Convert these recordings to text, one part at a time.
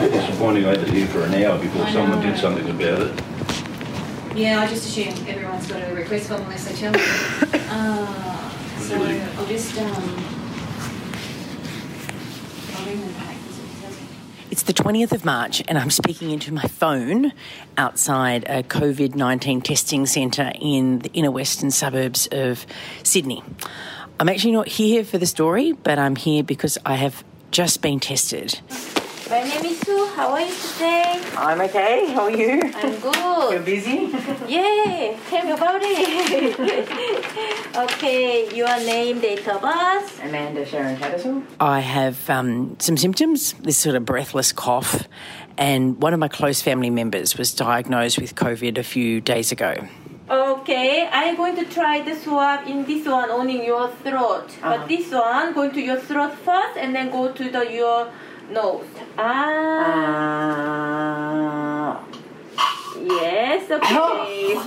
Disappointing I had to hear for an hour before I someone know. did something about it. Yeah, I just assume everyone's got a request form unless they tell me. Uh, so Really? I'll just um, I'll ring them back. It's the 20th of March, and I'm speaking into my phone outside a COVID 19 testing centre in the inner western suburbs of Sydney. I'm actually not here for the story, but I'm here because I have just been tested. My name is Sue. How are you today? I'm okay. How are you? I'm good. You're busy? yeah. Tell me about it. okay, your name, date of birth. Amanda Sharon Tattersall. I have um, some symptoms, this sort of breathless cough, and one of my close family members was diagnosed with COVID a few days ago. Okay, I'm going to try the swab in this one on in your throat. Uh-huh. But this one going to your throat first and then go to the your nose. Ah. Yes, okay.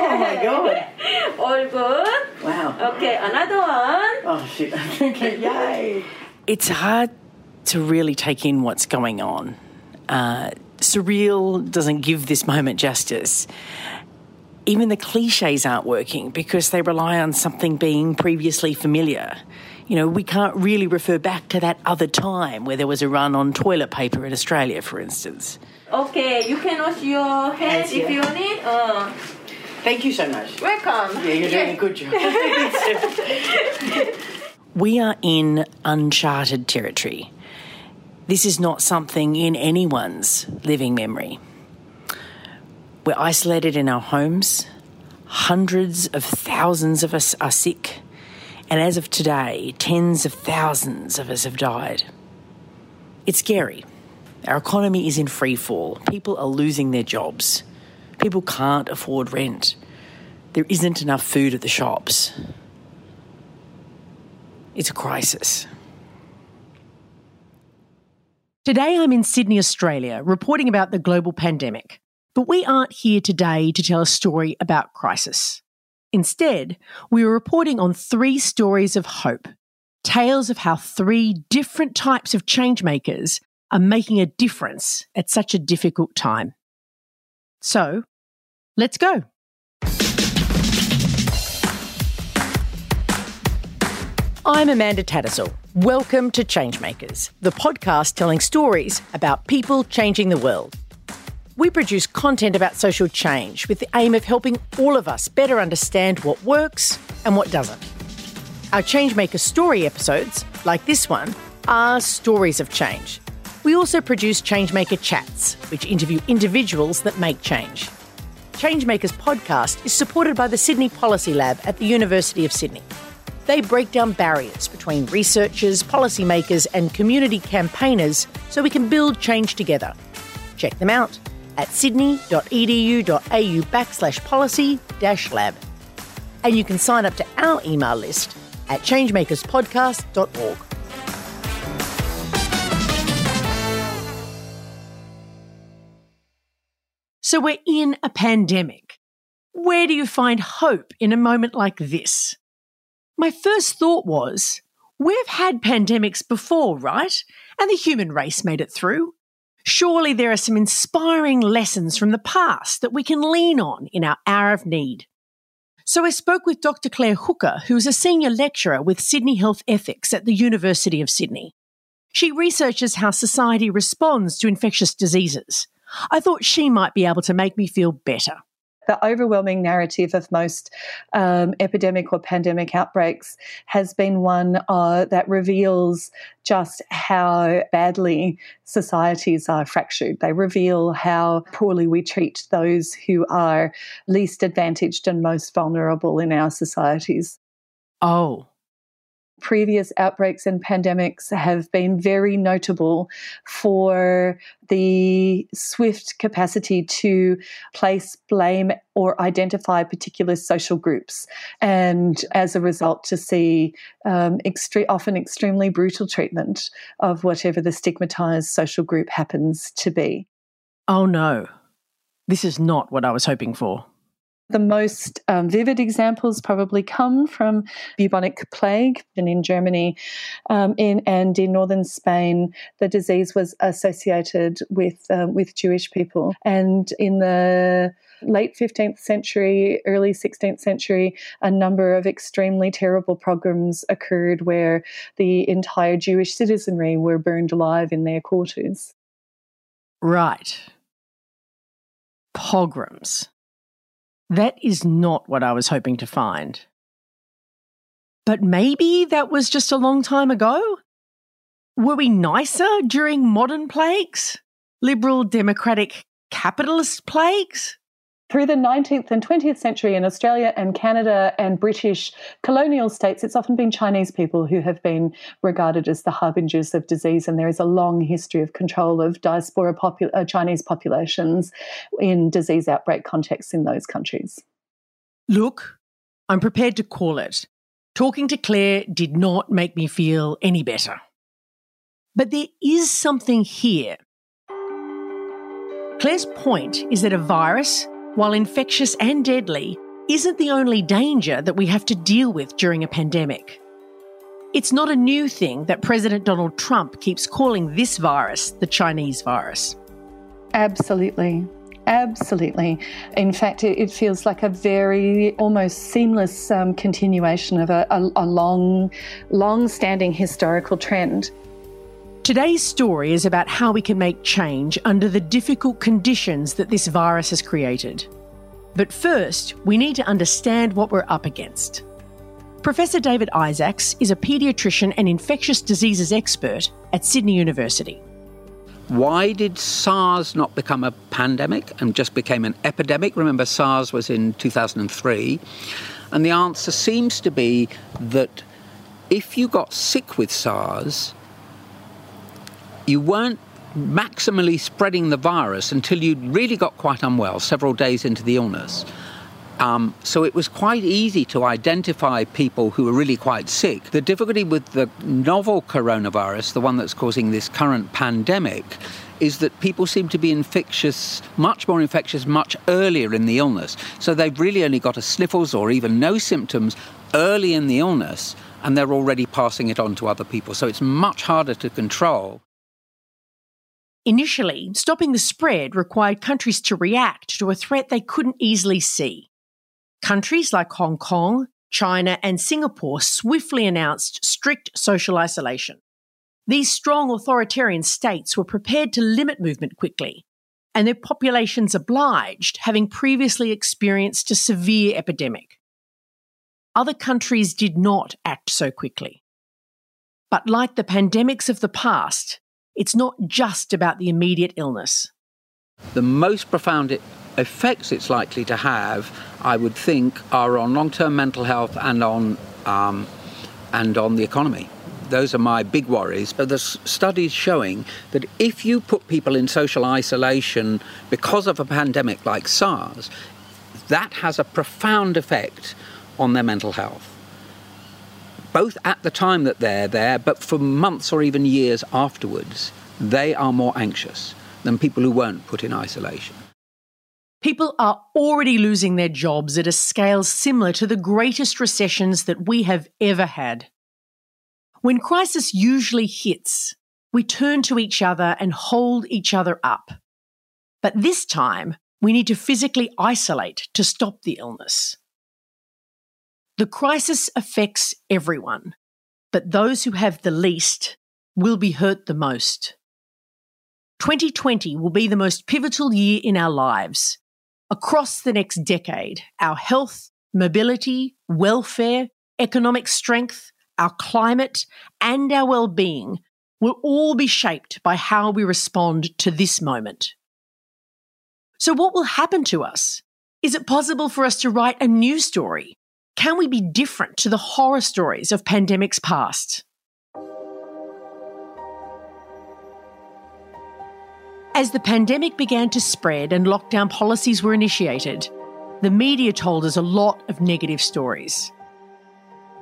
Oh my god! All good. Wow. Okay, another one. Oh shit. okay, yay. It's hard to really take in what's going on. Uh, surreal doesn't give this moment justice. Even the cliches aren't working because they rely on something being previously familiar. You know, we can't really refer back to that other time where there was a run on toilet paper in Australia, for instance. Okay, you can wash your hands Hands, if yeah. you need. Uh, Thank you so much. welcome. Yeah, you're doing a good job. we are in uncharted territory. This is not something in anyone's living memory. We're isolated in our homes. Hundreds of thousands of us are sick. And as of today, tens of thousands of us have died. It's scary. Our economy is in free fall. People are losing their jobs. People can't afford rent. There isn't enough food at the shops. It's a crisis. Today I'm in Sydney, Australia, reporting about the global pandemic. But we aren't here today to tell a story about crisis. Instead, we are reporting on three stories of hope, tales of how three different types of changemakers are making a difference at such a difficult time. So, let's go. I'm Amanda Tattersall. Welcome to Changemakers, the podcast telling stories about people changing the world. We produce content about social change with the aim of helping all of us better understand what works and what doesn't. Our Changemaker story episodes, like this one, are stories of change. We also produce Changemaker chats, which interview individuals that make change. Changemakers podcast is supported by the Sydney Policy Lab at the University of Sydney. They break down barriers between researchers, policymakers, and community campaigners so we can build change together. Check them out at sydney.edu.au backslash policy dash lab. And you can sign up to our email list at changemakerspodcast.org. So we're in a pandemic. Where do you find hope in a moment like this? My first thought was, we've had pandemics before, right? And the human race made it through. Surely there are some inspiring lessons from the past that we can lean on in our hour of need. So I spoke with Dr. Claire Hooker, who is a senior lecturer with Sydney Health Ethics at the University of Sydney. She researches how society responds to infectious diseases. I thought she might be able to make me feel better. The overwhelming narrative of most um, epidemic or pandemic outbreaks has been one uh, that reveals just how badly societies are fractured. They reveal how poorly we treat those who are least advantaged and most vulnerable in our societies. Oh, previous outbreaks and pandemics have been very notable for the swift capacity to place blame or identify particular social groups, and as a result, to see um, extre- often extremely brutal treatment of whatever the stigmatized social group happens to be. Oh no, this is not what I was hoping for. The most um, vivid examples probably come from bubonic plague, and in Germany, um, in and in northern Spain, the disease was associated with um, with Jewish people, and in the late 15th century, early 16th century, a number of extremely terrible pogroms occurred where the entire Jewish citizenry were burned alive in their quarters. Right. Pogroms. That is not what I was hoping to find. But maybe that was just a long time ago? Were we nicer during modern plagues? Liberal, democratic, capitalist plagues? Through the 19th and 20th century in Australia and Canada and British colonial states, it's often been Chinese people who have been regarded as the harbingers of disease. And there is a long history of control of diaspora popu- uh, Chinese populations in disease outbreak contexts in those countries. Look, I'm prepared to call it. Talking to Claire did not make me feel any better. But there is something here. Claire's point is that a virus while infectious and deadly, isn't the only danger that we have to deal with during a pandemic. It's not a new thing that President Donald Trump keeps calling this virus the Chinese virus. Absolutely. Absolutely. In fact, it, feels like a very almost seamless um, continuation of a, a, a long, long standing historical trend. Today's story is about how we can make change under the difficult conditions that this virus has created. But first, we need to understand what we're up against. Professor David Isaacs is a paediatrician and infectious diseases expert at Sydney University. Why did SARS not become a pandemic and just became an epidemic? Remember, SARS was in 2003. And the answer seems to be that if you got sick with SARS, you weren't maximally spreading the virus until you'd really got quite unwell several days into the illness. Um, so it was quite easy to identify people who were really quite sick. The difficulty with the novel coronavirus, the one that's causing this current pandemic, is that people seem to be infectious, much more infectious, much earlier in the illness. So they've really only got a sniffles or even no symptoms early in the illness, and they're already passing it on to other people. So it's much harder to control. Initially, stopping the spread required countries to react to a threat they couldn't easily see. Countries like Hong Kong, China, and Singapore swiftly announced strict social isolation. These strong authoritarian states were prepared to limit movement quickly, and their populations obliged, having previously experienced a severe epidemic. Other countries did not act so quickly. But like the pandemics of the past, it's not just about the immediate illness. The most profound effects it's likely to have, I would think, are on long-term mental health and on um, and on the economy. Those are my big worries. But there's studies showing that if you put people in social isolation because of a pandemic like SARS, that has a profound effect on their mental health both at the time that they're there, but for months or even years afterwards, they are more anxious than people who weren't put in isolation. People are already losing their jobs at a scale similar to the greatest recessions that we have ever had. When crisis usually hits, we turn to each other and hold each other up. But this time, we need to physically isolate to stop the illness. The crisis affects everyone, but those who have the least will be hurt the most. 2020 will be the most pivotal year in our lives. Across the next decade, our health, mobility, welfare, economic strength, our climate, and our well-being will all be shaped by how we respond to this moment. So, what will happen to us? Is it possible for us to write a new story? Can we be different to the horror stories of pandemics past? As the pandemic began to spread and lockdown policies were initiated, the media told us a lot of negative stories.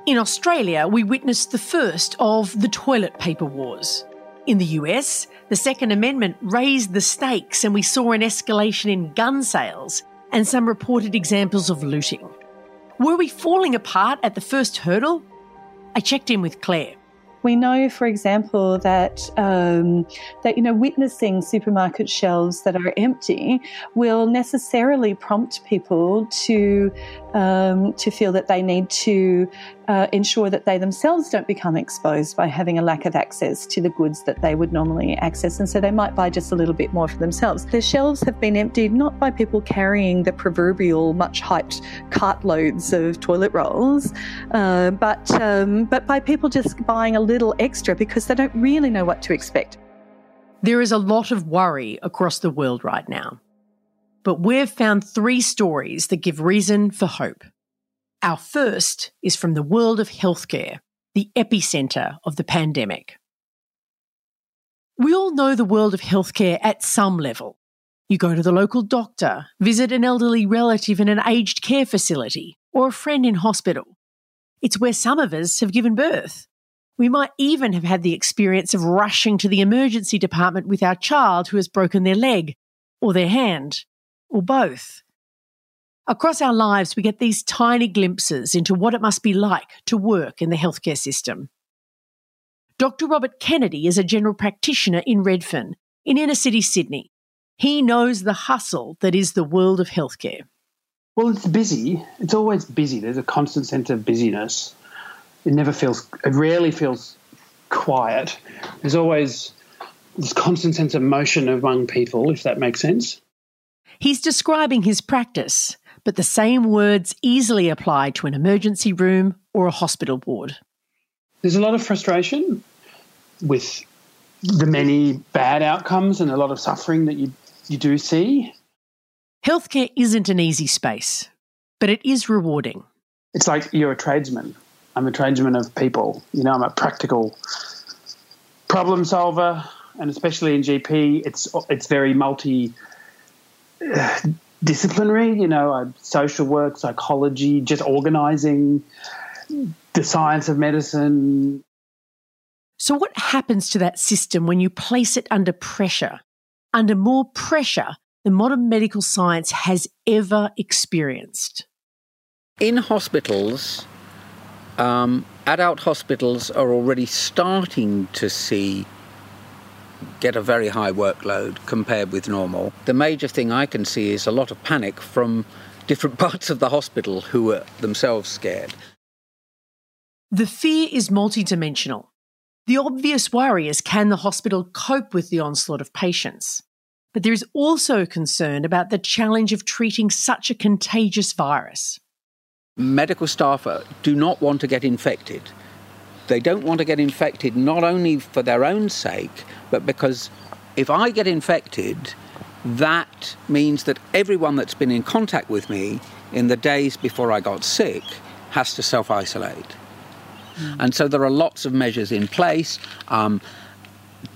In Australia, we witnessed the first of the toilet paper wars. In the US, the Second Amendment raised the stakes and we saw an escalation in gun sales and some reported examples of looting. Were we falling apart at the first hurdle? I checked in with Claire. We know, for example, that um, that you know witnessing supermarket shelves that are empty will necessarily prompt people to um, to feel that they need to uh, ensure that they themselves don't become exposed by having a lack of access to the goods that they would normally access, and so they might buy just a little bit more for themselves. The shelves have been emptied not by people carrying the proverbial much hyped cartloads of toilet rolls, uh, but um, but by people just buying a little extra because they don't really know what to expect. There is a lot of worry across the world right now. But we've found three stories that give reason for hope. Our first is from the world of healthcare, the epicentre of the pandemic. We all know the world of healthcare at some level. You go to the local doctor, visit an elderly relative in an aged care facility, or a friend in hospital. It's where some of us have given birth. We might even have had the experience of rushing to the emergency department with our child who has broken their leg, or their hand, or both. Across our lives, we get these tiny glimpses into what it must be like to work in the healthcare system. Dr. Robert Kennedy is a general practitioner in Redfern, in inner city Sydney. He knows the hustle that is the world of healthcare. Well, it's busy. It's always busy. There's a constant sense of busyness. It never feels, it rarely feels quiet. There's always this constant sense of motion among people, if that makes sense. He's describing his practice, but the same words easily apply to an emergency room or a hospital ward. There's a lot of frustration with the many bad outcomes and a lot of suffering that you, you do see. Healthcare isn't an easy space, but it is rewarding. It's like you're a tradesman. I'm a tradesman of people. You know, I'm a practical problem solver, and especially in GP, it's it's very multi disciplinary, you know, uh, social work, psychology, just organizing, the science of medicine. So, what happens to that system when you place it under pressure, under more pressure than modern medical science has ever experienced? In hospitals, um, adult hospitals are already starting to see get a very high workload compared with normal. The major thing I can see is a lot of panic from different parts of the hospital who are themselves scared. The fear is multidimensional. The obvious worry is can the hospital cope with the onslaught of patients? But there is also concern about the challenge of treating such a contagious virus. Medical staff do not want to get infected. They don't want to get infected not only for their own sake, but because if I get infected, that means that everyone that's been in contact with me in the days before I got sick has to self isolate. Mm. And so there are lots of measures in place um,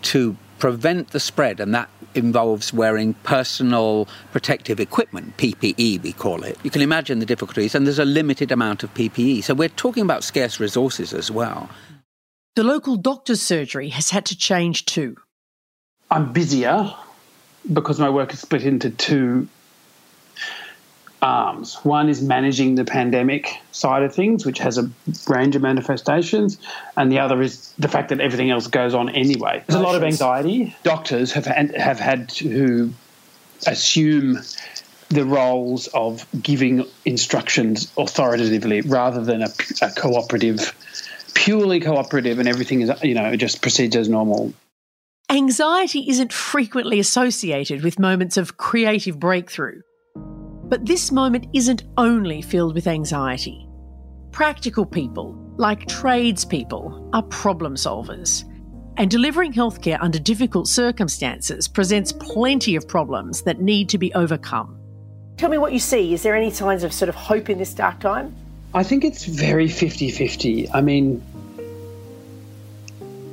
to prevent the spread, and that involves wearing personal protective equipment, PPE we call it. You can imagine the difficulties, and there's a limited amount of PPE. So we're talking about scarce resources as well. The local doctor's surgery has had to change too. I'm busier because my work is split into two arms. One is managing the pandemic side of things, which has a range of manifestations, and the other is the fact that everything else goes on anyway. There's a lot of anxiety. Doctors have had, have had to assume the roles of giving instructions authoritatively rather than a, a cooperative purely cooperative and everything is, you know, just proceeds as normal. Anxiety isn't frequently associated with moments of creative breakthrough. But this moment isn't only filled with anxiety. Practical people, like tradespeople, are problem solvers. And delivering healthcare under difficult circumstances presents plenty of problems that need to be overcome. Tell me what you see. Is there any signs of sort of hope in this dark time? I think it's very 50 50. I mean,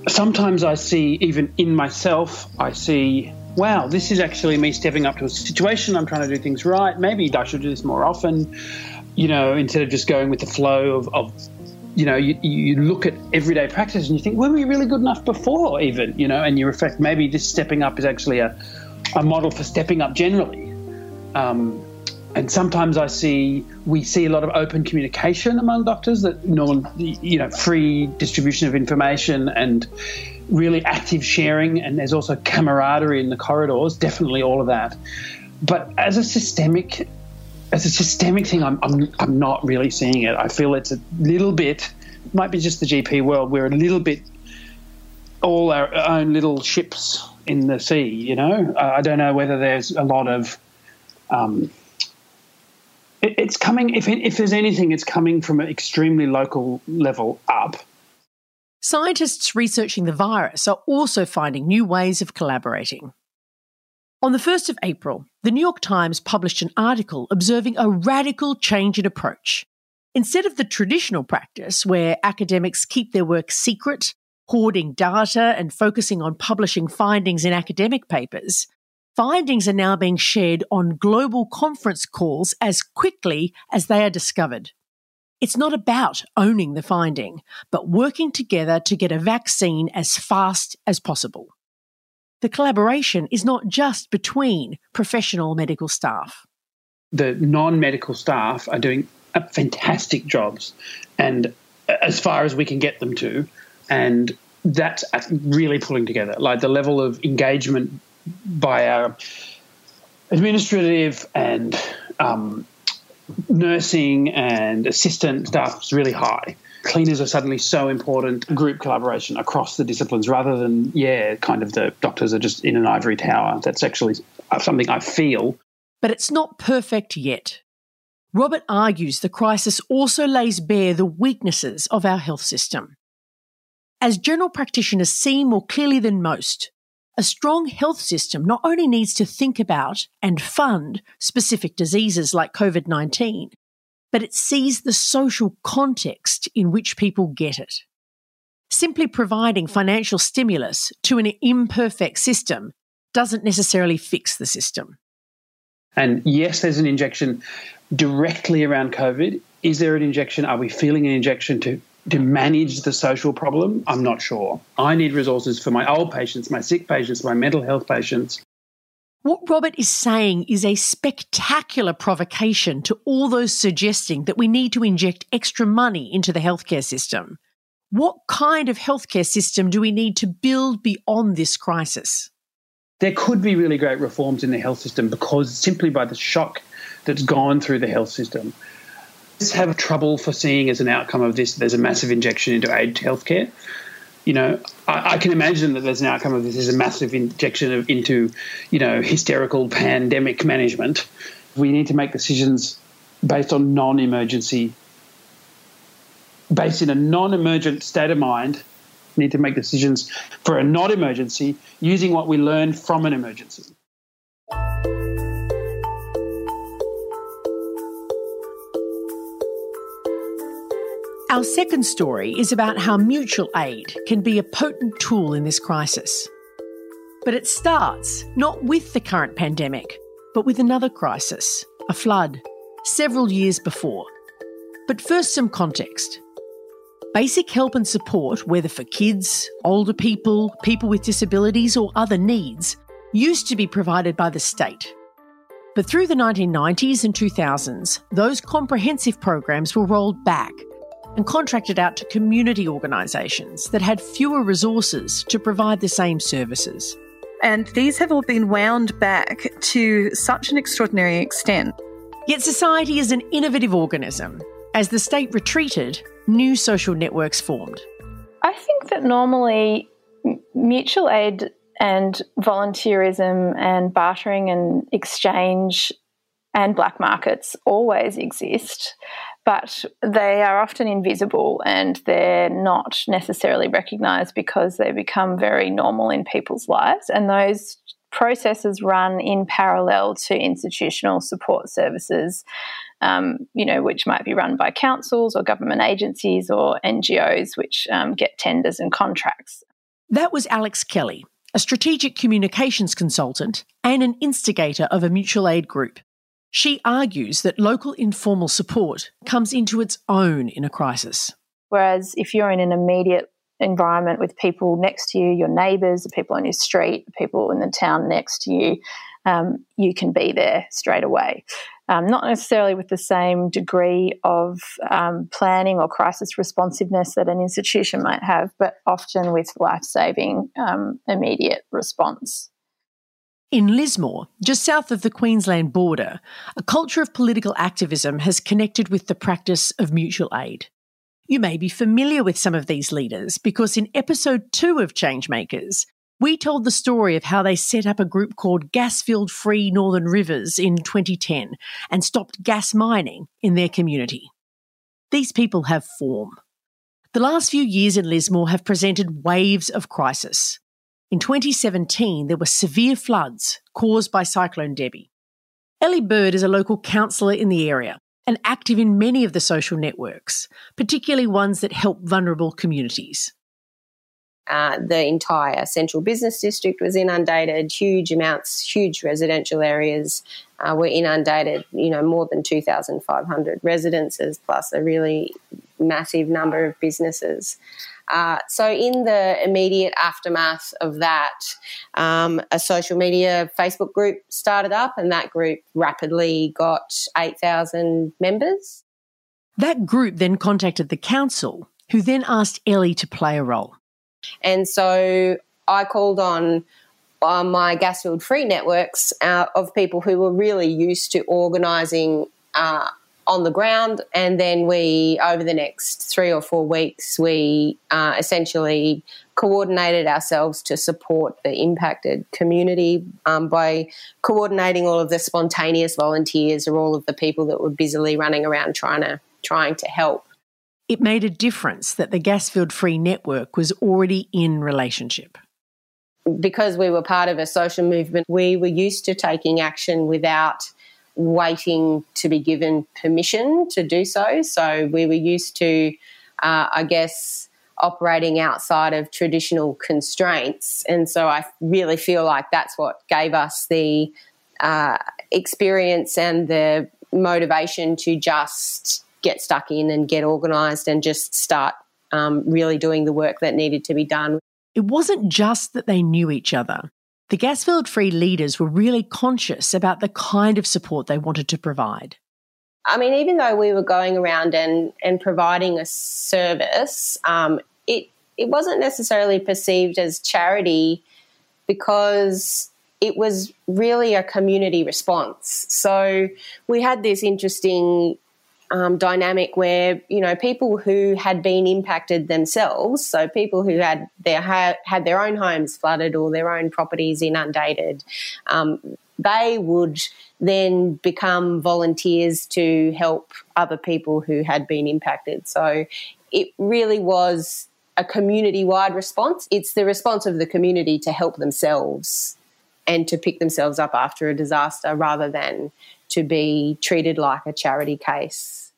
sometimes I see, even in myself, I see, wow, this is actually me stepping up to a situation. I'm trying to do things right. Maybe I should do this more often, you know, instead of just going with the flow of, of you know, you, you look at everyday practice and you think, were we really good enough before, even, you know, and you reflect, maybe this stepping up is actually a, a model for stepping up generally. Um, and sometimes I see we see a lot of open communication among doctors that normal, you know, free distribution of information and really active sharing, and there's also camaraderie in the corridors. Definitely all of that. But as a systemic, as a systemic thing, I'm I'm, I'm not really seeing it. I feel it's a little bit. It might be just the GP world. We're a little bit all our own little ships in the sea. You know, I don't know whether there's a lot of um, it's coming. If if there's anything, it's coming from an extremely local level up. Scientists researching the virus are also finding new ways of collaborating. On the 1st of April, the New York Times published an article observing a radical change in approach. Instead of the traditional practice where academics keep their work secret, hoarding data and focusing on publishing findings in academic papers, Findings are now being shared on global conference calls as quickly as they are discovered. It's not about owning the finding, but working together to get a vaccine as fast as possible. The collaboration is not just between professional medical staff. The non medical staff are doing fantastic jobs, and uh, as far as we can get them to, and that's uh, really pulling together. Like the level of engagement by our administrative and um, nursing and assistant staff is really high. Cleaners are suddenly so important. Group collaboration across the disciplines, rather than yeah, kind of the doctors are just in an ivory tower. That's actually something I feel. But it's not perfect yet. Robert argues the crisis also lays bare the weaknesses of our health system. As general practitioners see more clearly than most, a strong health system not only needs to think about and fund specific diseases like COVID 19, but it sees the social context in which people get it. Simply providing financial stimulus to an imperfect system doesn't necessarily fix the system. And yes, there's an injection directly around COVID. Is there an injection? Are we feeling an injection to to manage the social problem, I'm not sure. I need resources for my old patients, my sick patients, my mental health patients. What Robert is saying is a spectacular provocation to all those suggesting that we need to inject extra money into the healthcare system. What kind of healthcare system do we need to build beyond this crisis? There could be really great reforms in the health system because simply by the shock that's gone through the health system, have trouble foreseeing as an outcome of this there's a massive injection into aged healthcare. You know, I, I, can imagine that there's an outcome of this is a massive injection of, into, you know, hysterical pandemic management. We need to make decisions based on non-emergency, based in a non-emergent state of mind. Need to make decisions for a non-emergency using what we learned from an emergency. Our second story is about how mutual aid can be a potent tool in this crisis. But it starts not with the current pandemic, but with another crisis, a flood, several years before. But first, some context. Basic help and support, whether for kids, older people, people with disabilities, or other needs, used to be provided by the state. But through the 1990s and 2000s, those comprehensive programs were rolled back and contracted out to community organisations that had fewer resources to provide the same services. And these have all been wound back to such an extraordinary extent. Yet society is an innovative organism. As the state retreated, new social networks formed. I think that normally mutual aid and volunteerism and bartering and exchange and black markets always exist, but they are often invisible and they're not necessarily recognised because they become very normal in people's lives. And those processes run in parallel to institutional support services, um, you know, which might be run by councils or government agencies or NGOs, which um, get tenders and contracts. That was Alex Kelly, a strategic communications consultant and an instigator of a mutual aid group. She argues that local informal support comes into its own in a crisis. Whereas if you're in an immediate environment with people next to you, your neighbours, the people on your street, the people in the town next to you, um, you can be there straight away. Um, not necessarily with the same degree of um, planning or crisis responsiveness that an institution might have, but often with life saving um, immediate response. In Lismore, just south of the Queensland border, a culture of political activism has connected with the practice of mutual aid. You may be familiar with some of these leaders because in episode two of Changemakers, we told the story of how they set up a group called Gasfield Free Northern Rivers in 2010 and stopped gas mining in their community. These people have form. The last few years in Lismore have presented waves of crisis. In 2017, there were severe floods caused by Cyclone Debbie. Elly Bird is a local councillor in the area and active in many of the social networks, particularly ones that help vulnerable communities. Uh, the entire central business district was inundated. Huge amounts, huge residential areas uh, were inundated. You know, more than 2,500 residences, plus a really massive number of businesses. Uh, so, in the immediate aftermath of that, um, a social media Facebook group started up, and that group rapidly got 8,000 members. That group then contacted the council, who then asked Elly to play a role. And so I called on on my Gasfield Free networks uh, of people who were really used to organising uh, on the ground. And then we, over the next three or four weeks, we uh, essentially coordinated ourselves to support the impacted community um, by coordinating all of the spontaneous volunteers or all of the people that were busily running around trying to trying to help. It made a difference that the Gasfield Free Network was already in relationship because we were part of a social movement, we were used to taking action without waiting to be given permission to do so. So we were used to, uh, I guess, operating outside of traditional constraints. And so I really feel like that's what gave us the uh, experience and the motivation to just get stuck in and get organised and just start um, really doing the work that needed to be done. It wasn't just that they knew each other. The Gasfield Free leaders were really conscious about the kind of support they wanted to provide. I mean, even though we were going around and, and providing a service, um, it, it wasn't necessarily perceived as charity because it was really a community response. So we had this interesting um, dynamic where you know people who had been impacted themselves, so people who had their ha- had their own homes flooded or their own properties inundated, um, they would then become volunteers to help other people who had been impacted. So it really was a community wide response. It's the response of the community to help themselves and to pick themselves up after a disaster rather than to be treated like a charity case.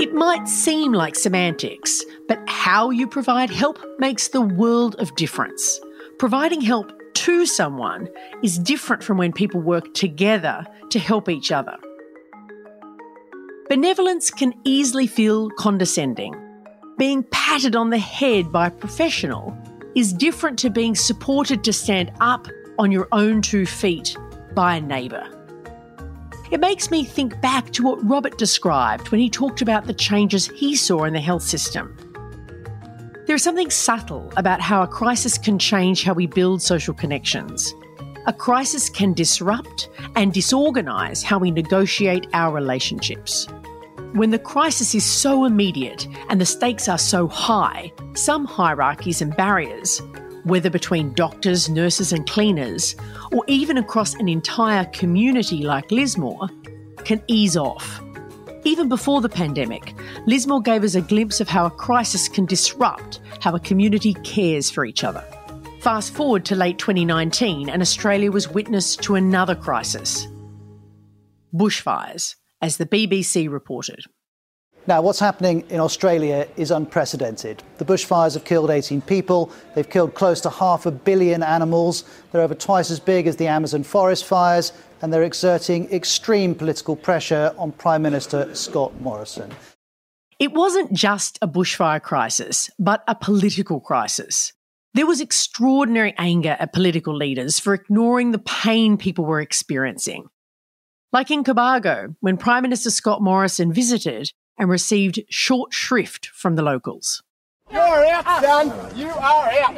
It might seem like semantics, but how you provide help makes the world of difference. Providing help to someone is different from when people work together to help each other. Benevolence can easily feel condescending. Being patted on the head by a professional is different to being supported to stand up on your own two feet by a neighbour. It makes me think back to what Robert described when he talked about the changes he saw in the health system. There is something subtle about how a crisis can change how we build social connections. A crisis can disrupt and disorganise how we negotiate our relationships. When the crisis is so immediate and the stakes are so high, some hierarchies and barriers whether between doctors, nurses, and cleaners, or even across an entire community like Lismore, can ease off. Even before the pandemic, Lismore gave us a glimpse of how a crisis can disrupt how a community cares for each other. Fast forward to late 2019, and Australia was witness to another crisis bushfires, as the BBC reported. Now, what's happening in Australia is unprecedented. The bushfires have killed 18 people, they've killed close to half a billion animals, they're over twice as big as the Amazon forest fires, and they're exerting extreme political pressure on Prime Minister Scott Morrison. It wasn't just a bushfire crisis, but a political crisis. There was extraordinary anger at political leaders for ignoring the pain people were experiencing. Like in Cobargo, when Prime Minister Scott Morrison visited and received short shrift from the locals. You're out, son. You are out.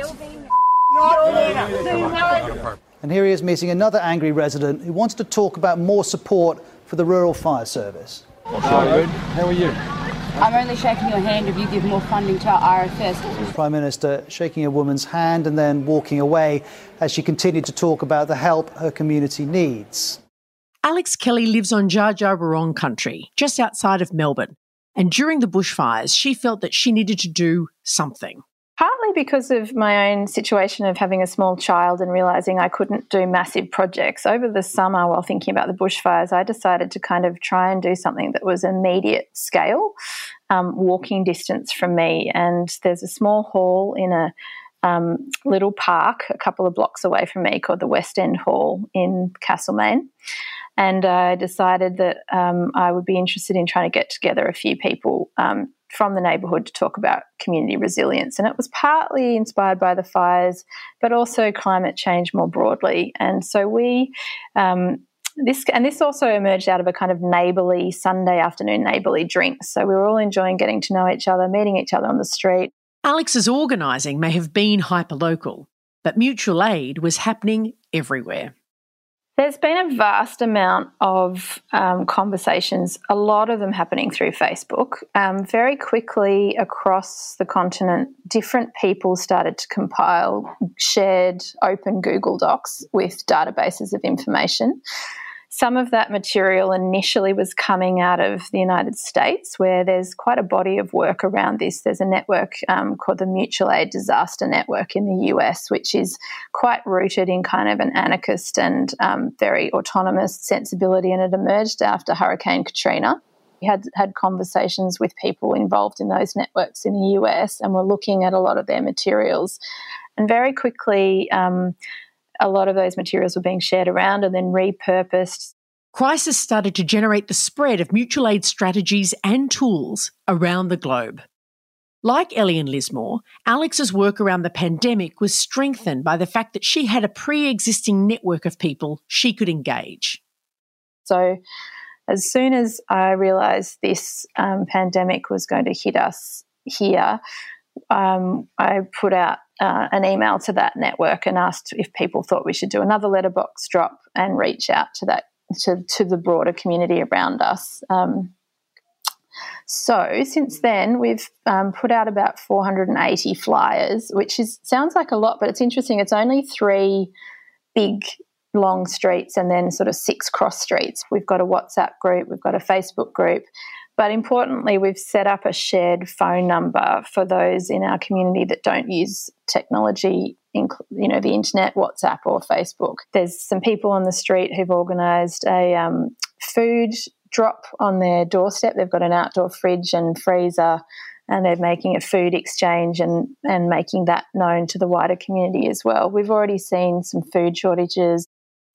And here he is meeting another angry resident who wants to talk about more support for the Rural Fire Service. Hello. How are you? I'm only shaking your hand if you give more funding to our RFS. Prime Minister shaking a woman's hand and then walking away as she continued to talk about the help her community needs. Alex Kelly lives on Dja Dja Wurrung country, just outside of Melbourne. And during the bushfires, she felt that she needed to do something. Partly because of my own situation of having a small child and realizing I couldn't do massive projects. Over the summer, while thinking about the bushfires, I decided to kind of try and do something that was immediate scale, um, walking distance from me. And there's a small hall in a um, little park a couple of blocks away from me called the West End Hall in Castlemaine. And I decided that um, I would be interested in trying to get together a few people um, from the neighbourhood to talk about community resilience. And it was partly inspired by the fires, but also climate change more broadly. And so we, um, this and this also emerged out of a kind of neighbourly Sunday afternoon neighbourly drink. So we were all enjoying getting to know each other, meeting each other on the street. Alex's organising may have been hyperlocal, but mutual aid was happening everywhere. There's been a vast amount of um, conversations, a lot of them happening through Facebook. Um, very quickly across the continent, different people started to compile shared open Google Docs with databases of information. Some of that material initially was coming out of the United States, where there's quite a body of work around this. There's a network um, called the Mutual Aid Disaster Network in the US, which is quite rooted in kind of an anarchist and um, very autonomous sensibility, and it emerged after Hurricane Katrina. We had had conversations with people involved in those networks in the US, and we're looking at a lot of their materials. And very quickly, um, a lot of those materials were being shared around and then repurposed. Crisis started to generate the spread of mutual aid strategies and tools around the globe. Like Elly and Lismore, Alex's work around the pandemic was strengthened by the fact that she had a pre existing network of people she could engage. So, as soon as I realised this um, pandemic was going to hit us here, um, I put out uh, an email to that network and asked if people thought we should do another letterbox drop and reach out to that to, to the broader community around us. Um, so since then, we've um, put out about 480 flyers, which is sounds like a lot, but it's interesting. It's only three big long streets and then sort of six cross streets. We've got a WhatsApp group, we've got a Facebook group, but importantly, we've set up a shared phone number for those in our community that don't use technology, you know, the internet, WhatsApp, or Facebook. There's some people on the street who've organised a um, food drop on their doorstep. They've got an outdoor fridge and freezer, and they're making a food exchange and, and making that known to the wider community as well. We've already seen some food shortages.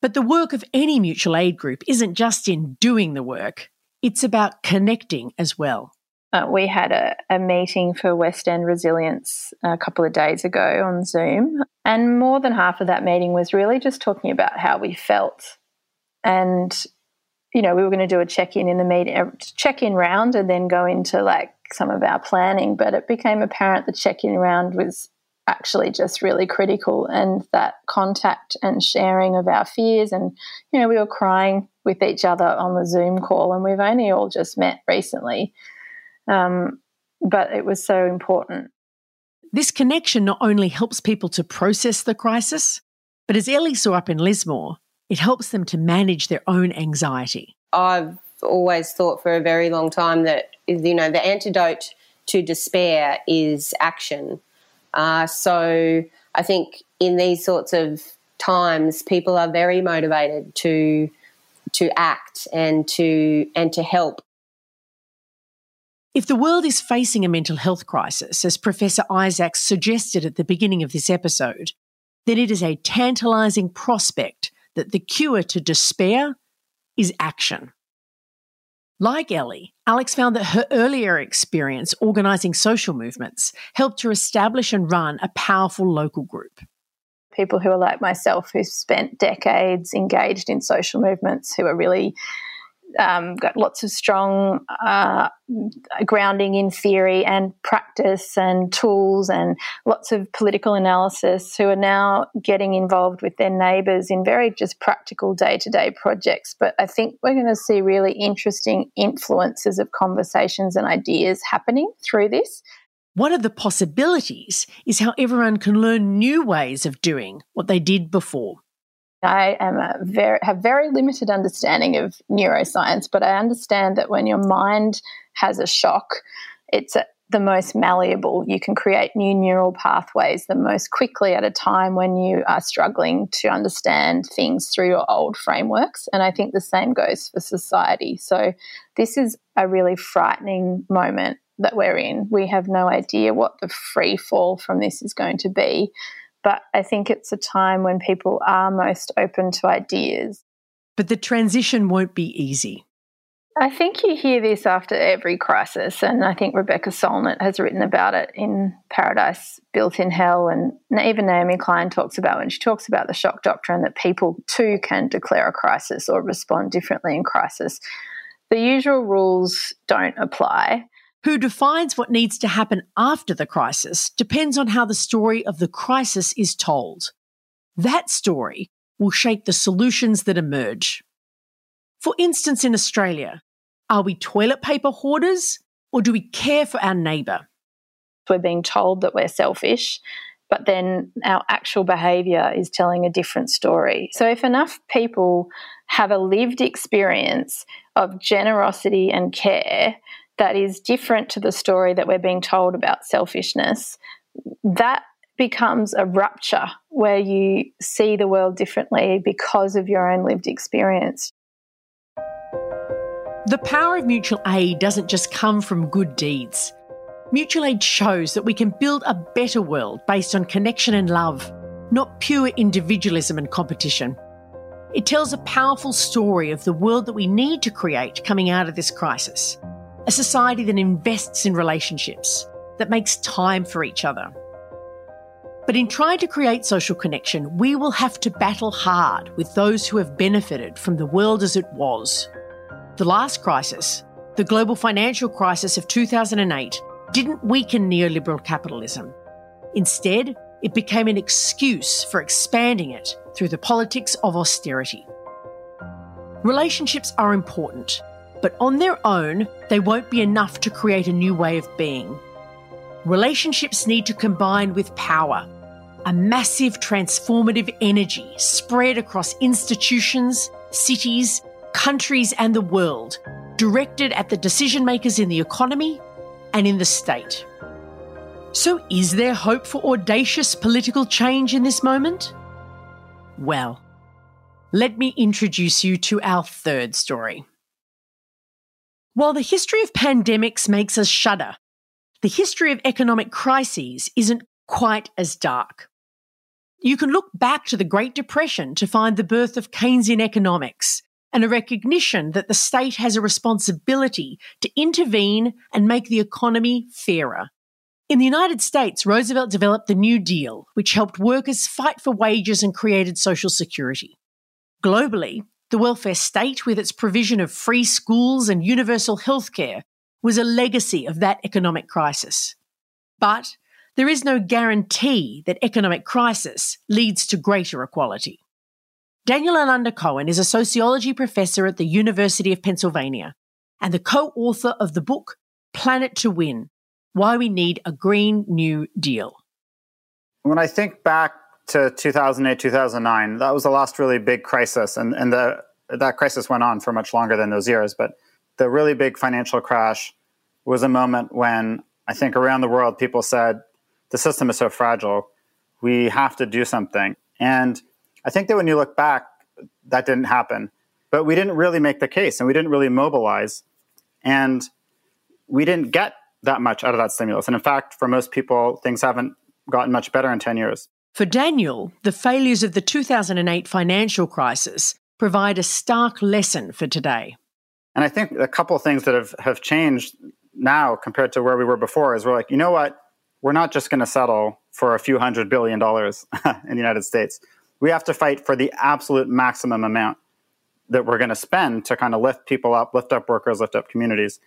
But the work of any mutual aid group isn't just in doing the work, it's about connecting as well. Uh, we had a, a, meeting for West End Resilience a couple of days ago on Zoom, and more than half of that meeting was really just talking about how we felt. And, you know, we were going to do a check in in the meeting, check in round, and then go into like some of our planning. But it became apparent the check in round was actually just really critical and that contact and sharing of our fears and you know we were crying with each other on the zoom call and we've only all just met recently um, but it was so important This connection not only helps people to process the crisis, but as Elly saw up in Lismore, it helps them to manage their own anxiety. I've always thought for a very long time that you know the antidote to despair is action. Uh, so I think in these sorts of times, people are very motivated to to act and to and to help. If the world is facing a mental health crisis, as Professor Isaacs suggested at the beginning of this episode, then it is a tantalising prospect that the cure to despair is action. Like Elly, Alex found that her earlier experience organising social movements helped her establish and run a powerful local group. People who are like myself, who've spent decades engaged in social movements, who are really um, got lots of strong uh, grounding in theory and practice and tools and lots of political analysis who are now getting involved with their neighbours in very just practical day to day projects. But I think we're going to see really interesting influences of conversations and ideas happening through this. One of the possibilities is how everyone can learn new ways of doing what they did before. I am a very have very limited understanding of neuroscience, but I understand that when your mind has a shock, it's a, the most malleable. You can create new neural pathways the most quickly at a time when you are struggling to understand things through your old frameworks. And I think the same goes for society. So this is a really frightening moment that we're in. We have no idea what the free fall from this is going to be. But I think it's a time when people are most open to ideas. But the transition won't be easy. I think you hear this after every crisis, and I think Rebecca Solnit has written about it in Paradise Built in Hell, and even Naomi Klein talks about when she talks about the shock doctrine that people too can declare a crisis or respond differently in crisis. The usual rules don't apply, who defines what needs to happen after the crisis depends on how the story of the crisis is told. That story will shape the solutions that emerge. For instance, in Australia, are we toilet paper hoarders or do we care for our neighbour? We're being told that we're selfish, but then our actual behaviour is telling a different story. So, if enough people have a lived experience of generosity and care, that is different to the story that we're being told about selfishness, that becomes a rupture where you see the world differently because of your own lived experience. The power of mutual aid doesn't just come from good deeds. Mutual aid shows that we can build a better world based on connection and love, not pure individualism and competition. It tells a powerful story of the world that we need to create coming out of this crisis a society that invests in relationships, that makes time for each other. But in trying to create social connection, we will have to battle hard with those who have benefited from the world as it was. The last crisis, the global financial crisis of 2008, didn't weaken neoliberal capitalism. Instead, it became an excuse for expanding it through the politics of austerity. Relationships are important, but on their own, they won't be enough to create a new way of being. Relationships need to combine with power, a massive transformative energy spread across institutions, cities, countries, and the world, directed at the decision makers in the economy and in the state. So, is there hope for audacious political change in this moment? Well, let me introduce you to our third story. While the history of pandemics makes us shudder, the history of economic crises isn't quite as dark. You can look back to the Great Depression to find the birth of Keynesian economics and a recognition that the state has a responsibility to intervene and make the economy fairer. In the United States, Roosevelt developed the New Deal, which helped workers fight for wages and created Social Security. Globally, the welfare state, with its provision of free schools and universal healthcare, was a legacy of that economic crisis. But there is no guarantee that economic crisis leads to greater equality. Daniel Aldana Cohen is a sociology professor at the University of Pennsylvania and the co author of the book Planet to Win why we need a Green New Deal. When I think back to 2008, 2009, that was the last really big crisis. And, and the, that crisis went on for much longer than those years. But the really big financial crash was a moment when I think around the world people said, the system is so fragile, we have to do something. And I think that when you look back, that didn't happen. But we didn't really make the case and we didn't really mobilize. And we didn't get that much out of that stimulus. And in fact, for most people, things haven't gotten much better in 10 years. For Daniel, the failures of the 2008 financial crisis provide a stark lesson for today. And I think a couple of things that have, have changed now compared to where we were before is we're like, you know what? We're not just going to settle for a few hundred billion dollars in the United States. We have to fight for the absolute maximum amount that we're going to spend to kind of lift people up, lift up workers, lift up communities.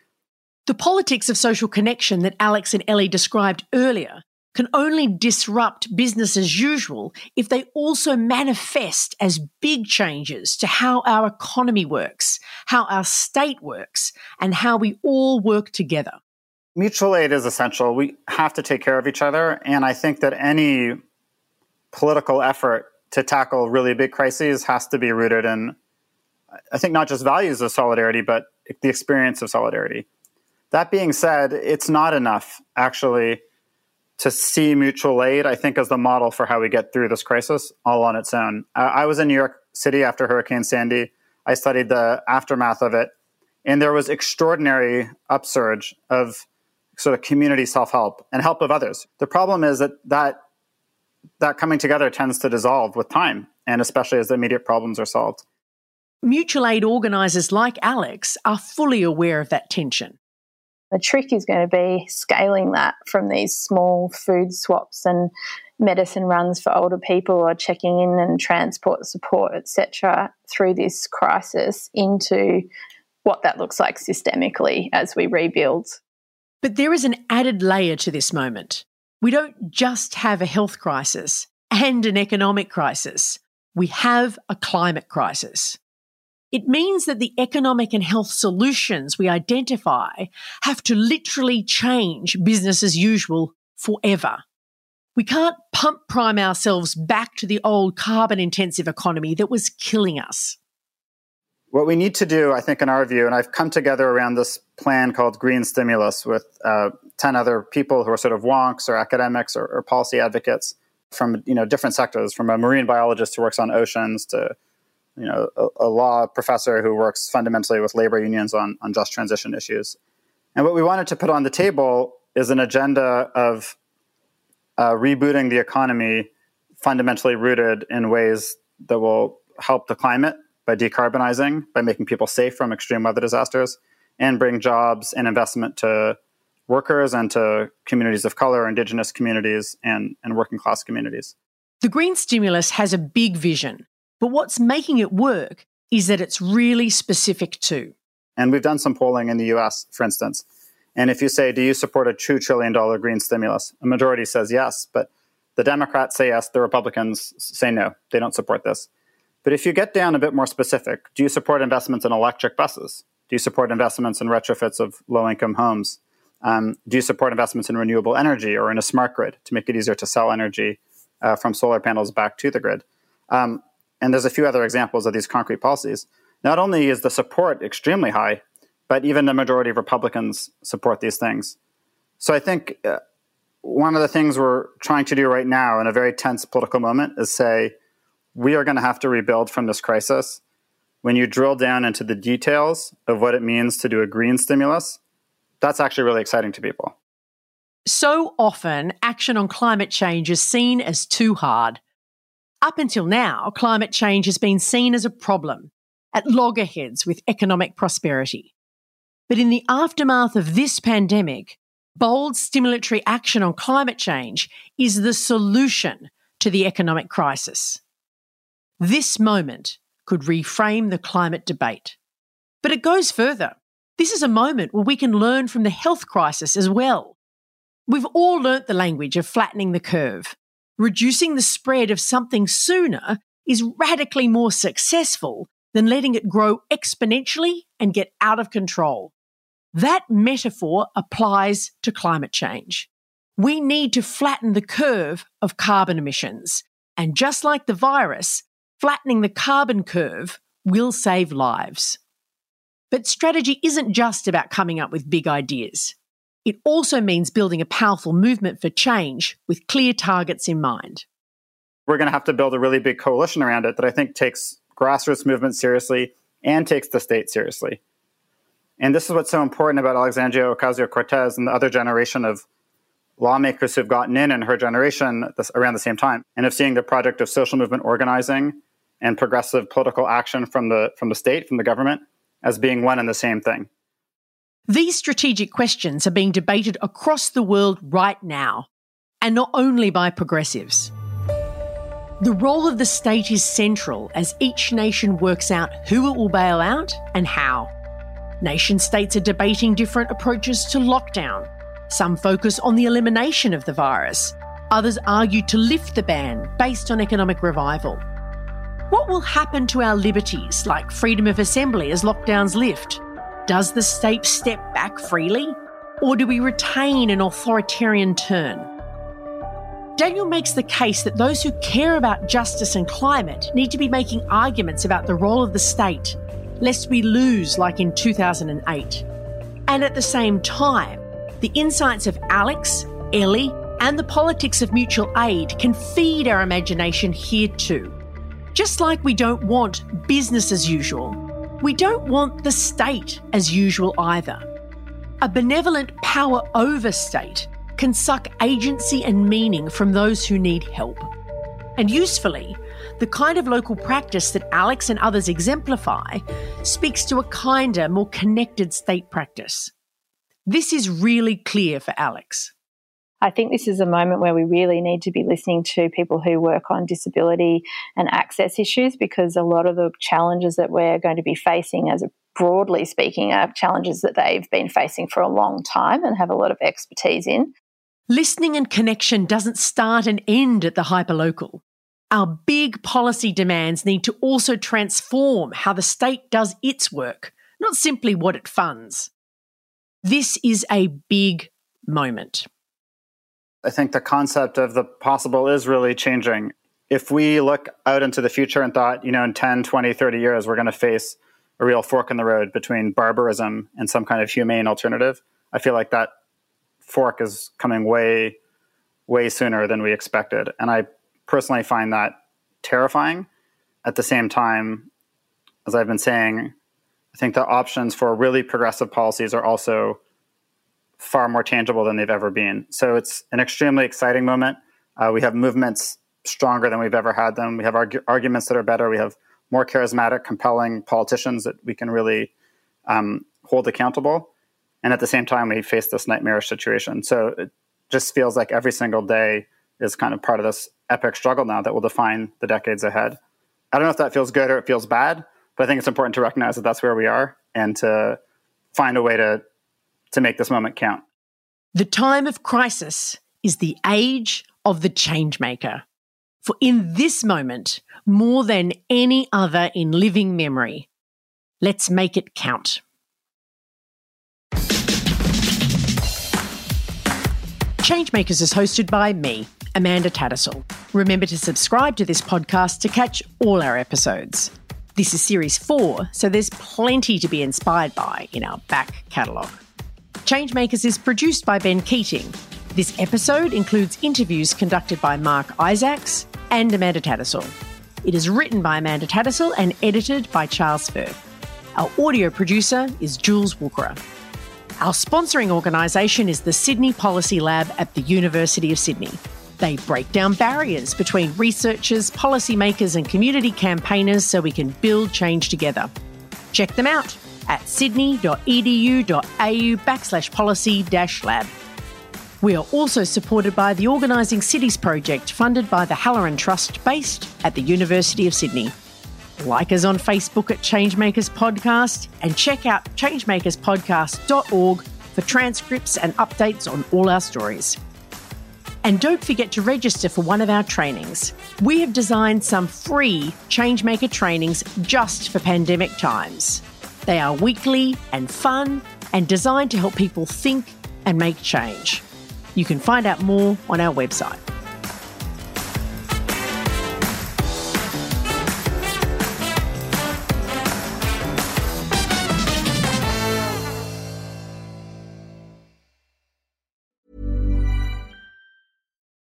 The politics of social connection that Alex and Elly described earlier can only disrupt business as usual if they also manifest as big changes to how our economy works, how our state works, and how we all work together. Mutual aid is essential. We have to take care of each other. And I think that any political effort to tackle really big crises has to be rooted in, I think, not just values of solidarity, but the experience of solidarity. That being said, it's not enough, actually to see mutual aid, I think, as the model for how we get through this crisis all on its own. Uh, I was in New York City after Hurricane Sandy. I studied the aftermath of it, and there was extraordinary upsurge of sort of community self-help and help of others. The problem is that that that coming together tends to dissolve with time, and especially as the immediate problems are solved. Mutual aid organisers like Alex are fully aware of that tension. The trick is going to be scaling that from these small food swaps and medicine runs for older people or checking in and transport support, etc., through this crisis into what that looks like systemically as we rebuild. But there is an added layer to this moment. We don't just have a health crisis and an economic crisis, we have a climate crisis. It means that the economic and health solutions we identify have to literally change business as usual forever. We can't pump prime ourselves back to the old carbon intensive economy that was killing us. What we need to do, I think, in our view, and I've come together around this plan called Green Stimulus with uh, 10 other people who are sort of wonks or academics or, or policy advocates from you know different sectors, from a marine biologist who works on oceans to you know, a, a, law professor who works fundamentally with labor unions on, on just transition issues. And what we wanted to put on the table is an agenda of uh, rebooting the economy fundamentally rooted in ways that will help the climate by decarbonizing, by making people safe from extreme weather disasters, and bring jobs and investment to workers and to communities of color, indigenous communities, and, and working class communities. The green stimulus has a big vision but what's making it work is that it's really specific too. And we've done some polling in the US, for instance. And if you say, do you support a $2 trillion green stimulus? A majority says yes, but the Democrats say yes, the Republicans say no. They don't support this. But if you get down a bit more specific, do you support investments in electric buses? Do you support investments in retrofits of low income homes? Um, do you support investments in renewable energy or in a smart grid to make it easier to sell energy uh, from solar panels back to the grid? Um, and there's a few other examples of these concrete policies. Not only is the support extremely high, but even the majority of Republicans support these things. So I think uh, one of the things we're trying to do right now in a very tense political moment is say, we are going to have to rebuild from this crisis. When you drill down into the details of what it means to do a green stimulus, that's actually really exciting to people. So often, action on climate change is seen as too hard. Up until now, climate change has been seen as a problem, at loggerheads with economic prosperity. But in the aftermath of this pandemic, bold stimulatory action on climate change is the solution to the economic crisis. This moment could reframe the climate debate. But it goes further. This is a moment where we can learn from the health crisis as well. We've all learnt the language of flattening the curve reducing the spread of something sooner is radically more successful than letting it grow exponentially and get out of control. That metaphor applies to climate change. We need to flatten the curve of carbon emissions. And just like the virus, flattening the carbon curve will save lives. But strategy isn't just about coming up with big ideas. It also means building a powerful movement for change with clear targets in mind. We're going to have to build a really big coalition around it that I think takes grassroots movement seriously and takes the state seriously. And this is what's so important about Alexandria Ocasio Cortez and the other generation of lawmakers who've gotten in in her generation this, around the same time, and of seeing the project of social movement organizing and progressive political action from the, from the state, from the government, as being one and the same thing. These strategic questions are being debated across the world right now, and not only by progressives. The role of the state is central as each nation works out who it will bail out and how. Nation states are debating different approaches to lockdown. Some focus on the elimination of the virus, others argue to lift the ban based on economic revival. What will happen to our liberties, like freedom of assembly, as lockdowns lift? Does the state step back freely? Or do we retain an authoritarian turn? Daniel makes the case that those who care about justice and climate need to be making arguments about the role of the state, lest we lose like in 2008. And at the same time, the insights of Alex, Elly, and the politics of mutual aid can feed our imagination here too. Just like we don't want business as usual, we don't want the state as usual either. A benevolent power over state can suck agency and meaning from those who need help. And usefully, the kind of local practice that Alex and others exemplify speaks to a kinder, more connected state practice. This is really clear for Alex. I think this is a moment where we really need to be listening to people who work on disability and access issues because a lot of the challenges that we're going to be facing as a broadly speaking are challenges that they've been facing for a long time and have a lot of expertise in. Listening and connection doesn't start and end at the hyperlocal. Our big policy demands need to also transform how the state does its work, not simply what it funds. This is a big moment. I think the concept of the possible is really changing. If we look out into the future and thought, you know, in 10, 20, 30 years, we're going to face a real fork in the road between barbarism and some kind of humane alternative, I feel like that fork is coming way, way sooner than we expected. And I personally find that terrifying. At the same time, as I've been saying, I think the options for really progressive policies are also far more tangible than they've ever been. So it's an extremely exciting moment. Uh, we have movements stronger than we've ever had them. We have argu- arguments that are better. We have more charismatic, compelling politicians that we can really um, hold accountable and at the same time we face this nightmarish situation so it just feels like every single day is kind of part of this epic struggle now that will define the decades ahead i don't know if that feels good or it feels bad but i think it's important to recognize that that's where we are and to find a way to to make this moment count the time of crisis is the age of the change maker for in this moment more than any other in living memory let's make it count Changemakers is hosted by me, Amanda Tattersall. Remember to subscribe to this podcast to catch all our episodes. This is series four, so there's plenty to be inspired by in our back catalogue. Changemakers is produced by Ben Keating. This episode includes interviews conducted by Mark Isaacs and Amanda Tattersall. It is written by Amanda Tattersall and edited by Charles Firth. Our audio producer is Jules Walker. Our sponsoring organisation is the Sydney Policy Lab at the University of Sydney. They break down barriers between researchers, policymakers, and community campaigners so we can build change together. Check them out at sydney.edu.au backslash policy dash lab. We are also supported by the Organising Cities project funded by the Halloran Trust based at the University of Sydney. Like us on Facebook at Changemakers Podcast and check out changemakerspodcast.org for transcripts and updates on all our stories. And don't forget to register for one of our trainings. We have designed some free Changemaker trainings just for pandemic times. They are weekly and fun and designed to help people think and make change. You can find out more on our website.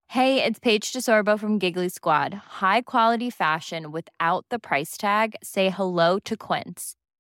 Hey, it's Paige DeSorbo from Giggly Squad. High quality fashion without the price tag. Say hello to Quince.